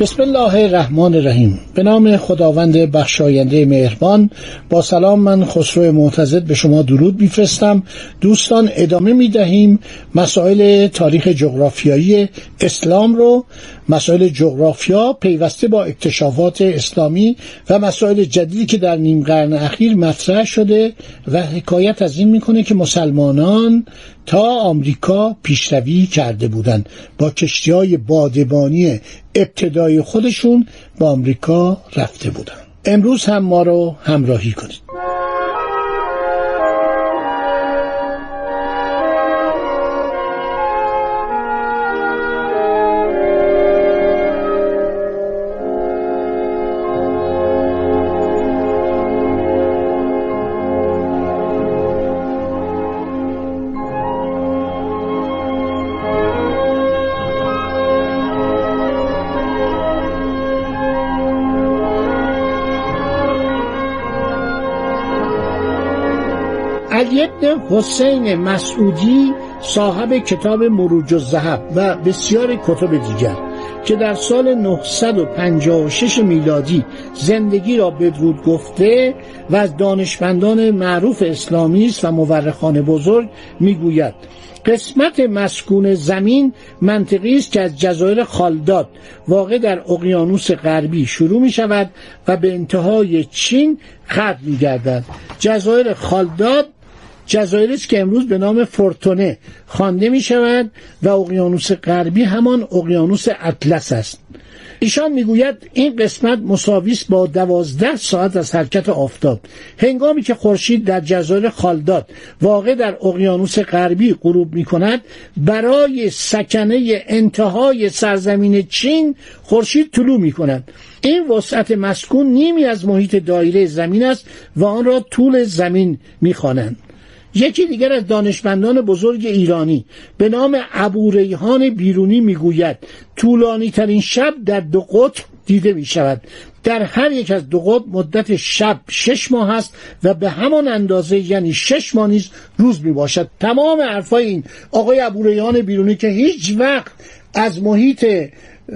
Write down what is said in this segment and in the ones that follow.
بسم الله الرحمن الرحیم. به نام خداوند بخشاینده مهربان با سلام من خسرو معتزد به شما درود میفرستم. دوستان ادامه می‌دهیم مسائل تاریخ جغرافیایی اسلام رو. مسائل جغرافیا پیوسته با اکتشافات اسلامی و مسائل جدیدی که در نیم قرن اخیر مطرح شده و حکایت از این می‌کنه که مسلمانان تا آمریکا پیشروی کرده بودند. با کشتی های بادبانی ابتدای خودشون با آمریکا رفته بودند. امروز هم ما رو همراهی کنید. علی ابن حسین مسعودی صاحب کتاب مروج الذهب و بسیار کتب دیگر که در سال 956 میلادی زندگی را بدرود گفته و از دانشمندان معروف اسلامی است و مورخان بزرگ می‌گوید قسمت مسکون زمین منطقی است که از جزایر خالداد واقع در اقیانوس غربی شروع می شود و به انتهای چین ختم می گردد جزایر خالداد جزایری است که امروز به نام فورتونه خوانده می شود و اقیانوس غربی همان اقیانوس اطلس است. ایشان می‌گوید این قسمت مساوی با دوازده ساعت از حرکت آفتاب. هنگامی که خورشید در جزایر خالداد واقع در اقیانوس غربی غروب می کند برای سکنه انتهای سرزمین چین خورشید طلوع می کند این وسعت مسکون نیمی از محیط دایره زمین است و آن را طول زمین می خوانند. یکی دیگر از دانشمندان بزرگ ایرانی به نام ابوریحان بیرونی می‌گوید طولانی ترین شب در دو قطب دیده می شود در هر یک از دو قطب مدت شب شش ماه است و به همان اندازه یعنی شش ماه نیز روز می باشد تمام حرفای این آقای ابوریحان بیرونی که هیچ وقت از محیط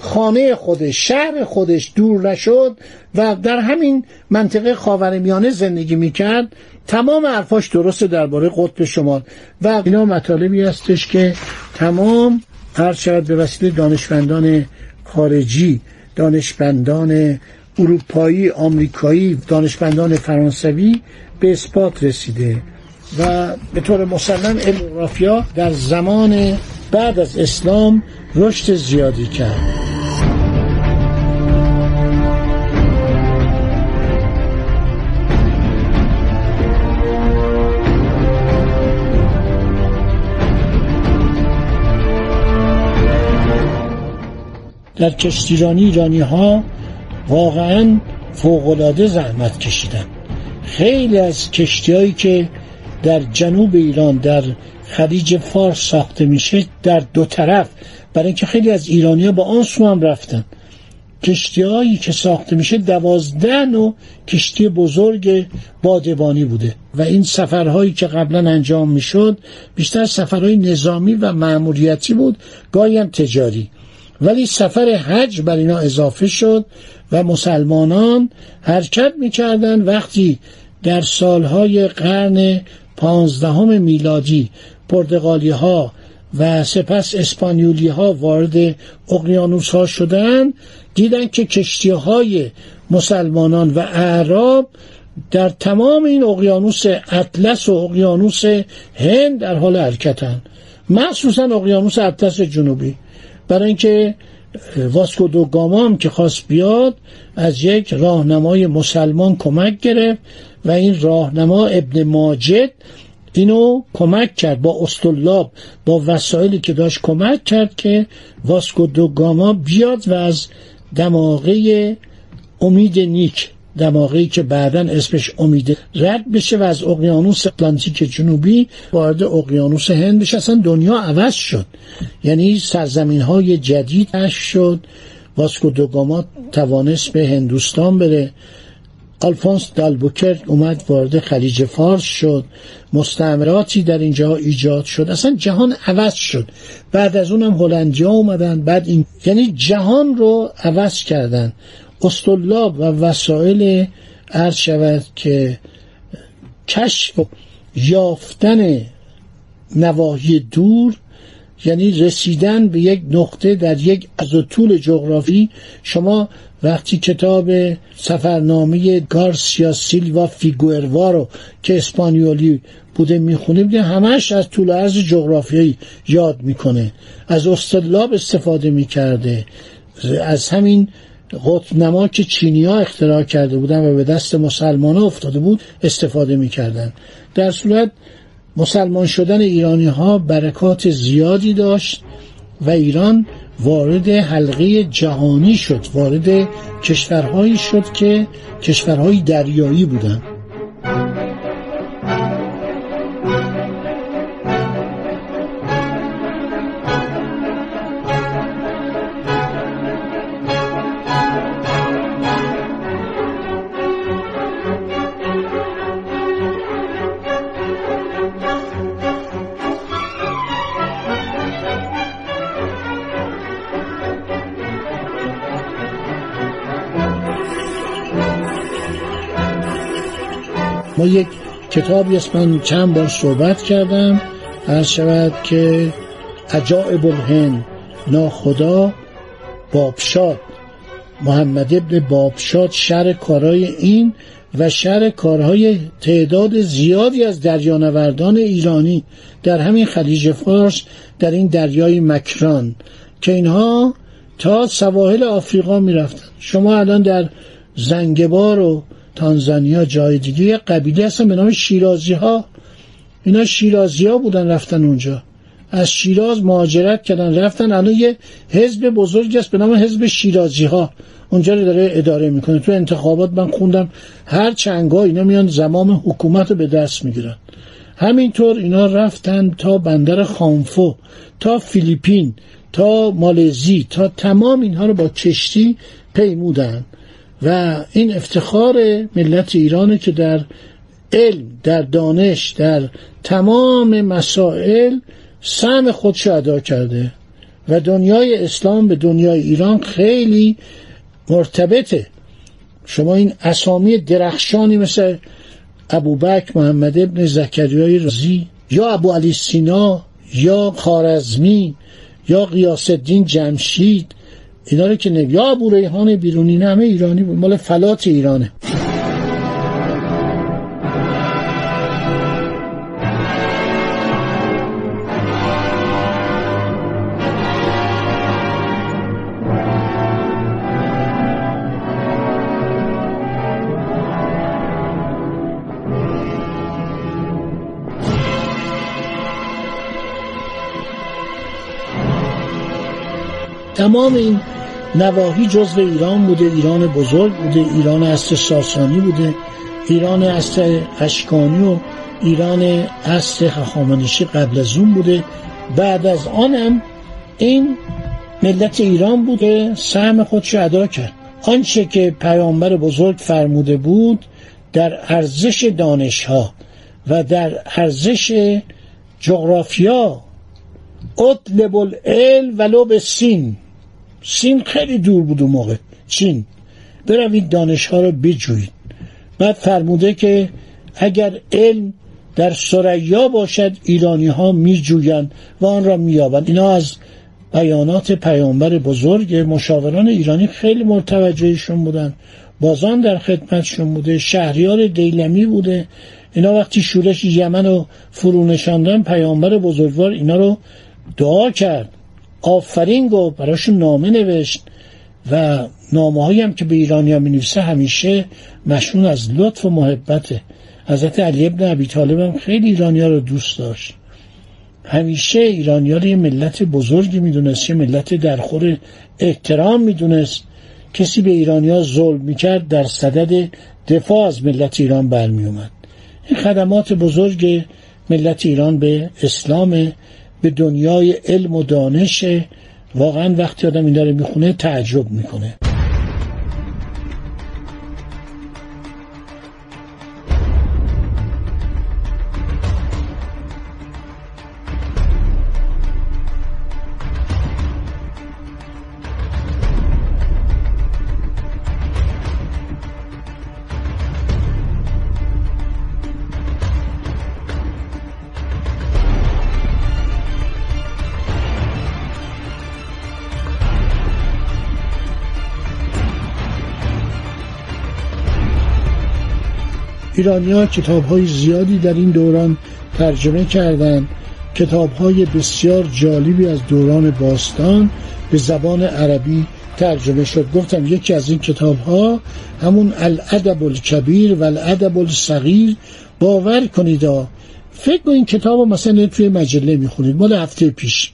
خانه خودش شهر خودش دور نشد و در همین منطقه خاورمیانه زندگی می‌کرد تمام حرفاش درسته درباره قطب شمال و اینا مطالبی هستش که تمام هر شود به وسیله دانشمندان خارجی دانشمندان اروپایی آمریکایی دانشمندان فرانسوی به اثبات رسیده و به طور مسلم علم در زمان بعد از اسلام رشد زیادی کرد. در کشتیرانی ایرانی ها واقعا فوقلاده زحمت کشیدن. خیلی از کشتیهایی که در جنوب ایران در خلیج فارس ساخته میشه در دو طرف برای اینکه خیلی از ایرانیا با آن سو هم رفتن. کشتی که ساخته میشه دوازده نوع کشتی بزرگ بادبانی بوده و این سفرهایی که قبلا انجام می‌شد بیشتر سفرهای نظامی و معمولیتی بود گاهی هم تجاری. ولی سفر حج بر اینا اضافه شد و مسلمانان حرکت می‌کردن وقتی در سالهای قرن پانزدهم میلادی پرتغالی ها و سپس اسپانیولی ها وارد اقیانوس ها شدن دیدن که کشتی های مسلمانان و اعراب در تمام این اقیانوس اطلس و اقیانوس هند در حال حرکتن مخصوصا اقیانوس اطلس جنوبی. برای اینکه واسکو دو گامام که خواست بیاد از یک راهنمای مسلمان کمک گرفت و این راهنما ابن ماجد اینو کمک کرد با استولاب با وسایلی که داشت کمک کرد که واسکو دو گاما بیاد و از دماغه امید نیک دماغی که بعدا اسمش امید رد بشه و از اقیانوس اتلانتیک جنوبی وارد اقیانوس هند بشه. اصلا دنیا عوض شد. یعنی سرزمین های جدید شد. واسکو دوگاما توانست به هندوستان بره. آلفونس دالبوکر اومد وارد خلیج فارس شد. مستعمراتی در اینجا ایجاد شد. اصلا جهان عوض شد. بعد از اونم هلندیا اومدن. بعد این یعنی جهان رو عوض کردن. استولاب و وسایل عرض شود که کشف یافتن نواحی دور یعنی رسیدن به یک نقطه در یک از طول جغرافی. شما وقتی کتاب سفرنامه گارسیا سیلوا فیگوروا رو که اسپانیولی بوده می‌خونیم همش از طول عرض جغرافیایی یاد می‌کنه. از استدلاب استفاده می‌کرده. از همین قطب نما که چینی ها اختراع کرده بودن و به دست مسلمان افتاده بود استفاده می‌کردن. در صورت مسلمان شدن ایرانی ها برکات زیادی داشت و ایران وارد حلقه جهانی شد وارد کشورهایی شد که کشورهای دریایی بودند ما یک کتابی است من چند بار صحبت کردم. هر شود که عجائب الهند ناخدا بابشاد محمد ابن بابشاد شر کارهای این و شر کارهای تعداد زیادی از دریانوردان ایرانی در همین خلیج فارس در این دریای مکران که اینها تا سواحل آفریقا می‌رفتن شما الان در زنگبار و تانزانیا جای دیگه یه قبیله هستن به نام شیرازی ها اینا شیرازی ها بودن رفتن اونجا. از شیراز مهاجرت کردن رفتن. الان یه حزب بزرگ است به نام حزب شیرازی ها اونجا رو داره اداره می‌کنه. تو انتخابات من خوندم هر چنگا اینا میان زمام حکومت رو به دست می‌گیرن. همینطور اینا رفتن تا بندر خانفو تا فیلیپین تا مالزی تا تمام اینها رو با کشتی پیمودن. و این افتخار ملت ایرانه که در علم در دانش در تمام مسائل سهم خودشو ادا کرده و دنیای اسلام به دنیای ایران خیلی مرتبطه. شما این اسامی درخشانی مثل ابوبکر محمد ابن زکریای رازی یا ابو علی سینا یا خارزمی یا قیاس الدین جمشید اینا رو که نمی یا ابو ریحان بیرونی نه همه ایرانی بود. مال فلات ایرانه. تمام این نواحی جزو ایران بوده ایران بزرگ بوده ایران اصل ساسانی بوده ایران اصل اشکانی و ایران اصل هخامنشی قبل از اون بوده. بعد از آنم این ملت ایران بوده سهم خودش ادا کرد. آنچه که پیامبر بزرگ فرموده بود در ارزش دانشها و در ارزش جغرافیا اطلب العلم ولو به سین سین خیلی دور بود اون موقع. چین. بروید دانش ها رو بجویید بعد فرموده که اگر علم در سریا باشد ایرانی ها و آن را مییابند. اینا از بیانات پیامبر بزرگ مشاوران ایرانی خیلی مرتوجهشون بودن. بازان در خدمتشون بوده شهریار دیلمی بوده. اینا وقتی شورش یمن رو فرو نشاندن پیامبر بزرگوار اینا رو دعا کرد. آفرین گفت براشون نامه نوشت و نامه هم که به ایرانی ها می همیشه مشون از لطف و محبته. حضرت علی ابن ابی طالب هم خیلی ایرانیا رو دوست داشت. همیشه ایرانیا رو یه ملت بزرگی می‌دونست یه ملت درخور احترام می‌دونست. کسی به ایرانیا ظلم می‌کرد در صدد دفاع از ملت ایران برمی اومد این خدمات بزرگ ملت ایران به اسلام به دنیای علم و دانش واقعا وقتی آدم این داره می‌خونه تعجب می‌کنه. ایرانیا کتاب های زیادی در این دوران ترجمه کردند. کتاب های بسیار جالبی از دوران باستان به زبان عربی ترجمه شد. گفتم یکی از این کتاب ها همون الادب الکبیر و الادب الصغیر باور کنید فکر کن این کتاب مثلا توی مجله می‌خونید. مال هفته پیش.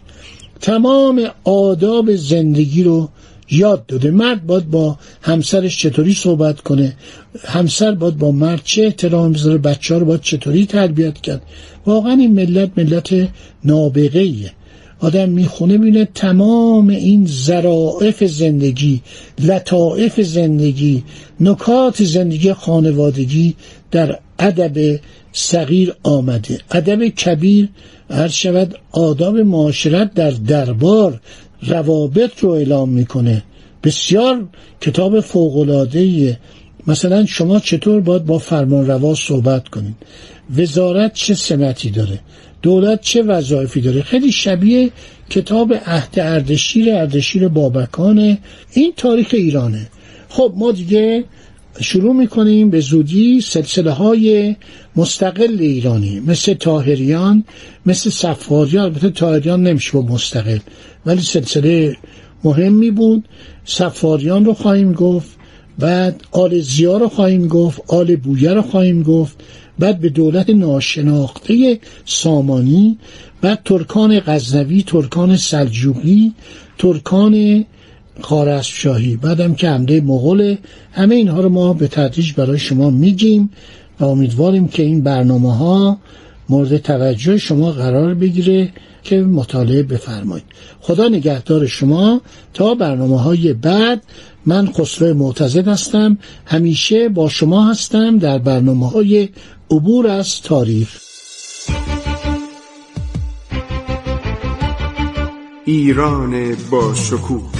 تمام آداب زندگی رو یاد داده. مرد باید با همسرش چطوری صحبت کنه؟ همسر باید با مرد چه احترام بذاره؟ بچه ها رو باید چطوری تربیت کرد؟ واقعا این ملت ملت نابغه ایه آدم می‌خونه بینه تمام این زرائف زندگی لطائف زندگی نکات زندگی خانوادگی در ادب صغیر آمده. ادب کبیر هر شود آداب معاشرت در دربار روابط رو اعلام می‌کنه. بسیار کتاب فوقلادهیه مثلا شما چطور باید با فرمان روا صحبت کنید؟ وزارت چه سمتی داره؟ دولت چه وظایفی داره؟ خیلی شبیه کتاب عهد اردشیر اردشیر بابکانه. این تاریخ ایرانه. خب ما دیگه شروع می‌کنیم به زودی سلسله های مستقل ایرانی مثل تاهریان مثل صفاریان. البته تاهریان نمیشه با مستقل ولی سلسله مهمی بود. سفاریان رو خواهیم گفت بعد آل زیا رو خواهیم گفت آل بویه رو خواهیم گفت بعد به دولت ناشناخته سامانی بعد ترکان غزنوی ترکان سلجوقی ترکان خارسب شاهی بعدم که حمله مغول همه اینها رو ما به تدریج برای شما میگیم و امیدواریم که این برنامه ها مورد توجه شما قرار بگیره که مطالعه بفرمایید. خدا نگهدار شما. تا برنامه های بعد من خسرو معتزد هستم. همیشه با شما هستم در برنامه های عبور از تاریخ. ایران با شکوه.